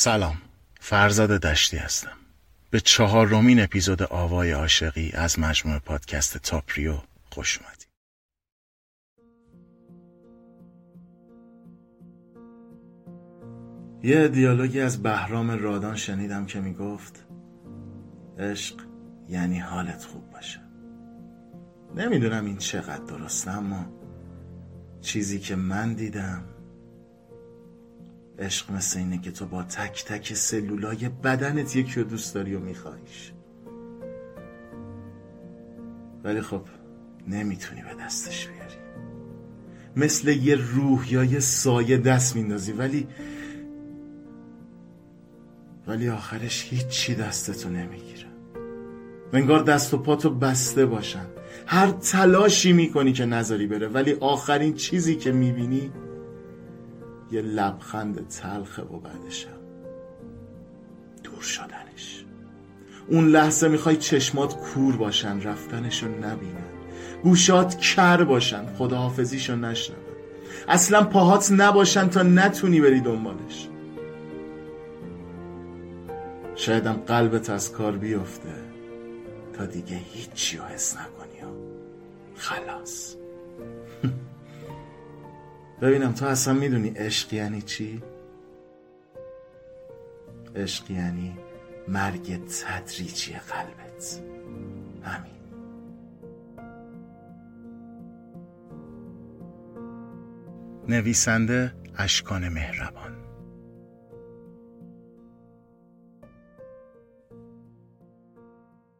سلام. فرزاد دشتی هستم. به چهارمین اپیزود آوای عاشقی از مجموعه پادکست تاپریو خوش اومدید. یه دیالوگی از بهرام رادان شنیدم که می‌گفت عشق یعنی حالت خوب باشه. نمی‌دونم این چقدر درسته اما چیزی که من دیدم عشق مثل اینه که تو با تک تک سلولای بدنت یکی رو دوست داری و میخوایش ولی خب نمی‌تونی به دستش بیاری. مثل یه روح یا یه سایه دست میندازی ولی ولی آخرش هیچی دستتو نمی‌گیره. انگار دست و پاتو بسته باشن. هر تلاشی می‌کنی که نظری بره ولی آخرین چیزی که می‌بینی یه لبخند تلخه و بعدشم دور شدنش. اون لحظه می‌خوای چشمات کور باشن رفتنشو نبینن. گوشات کر باشن خداحافظیشو نشنون. اصلا پاهات نباشن تا نتونی بری دنبالش. شایدم قلبت از کار بیفته تا دیگه هیچی رو حس نکنی خلاص. ببینم تو اصلا می‌دونی عشق یعنی چی؟ عشق یعنی مرگ تدریجی قلبت. همین. نویسنده اشکان مهربان.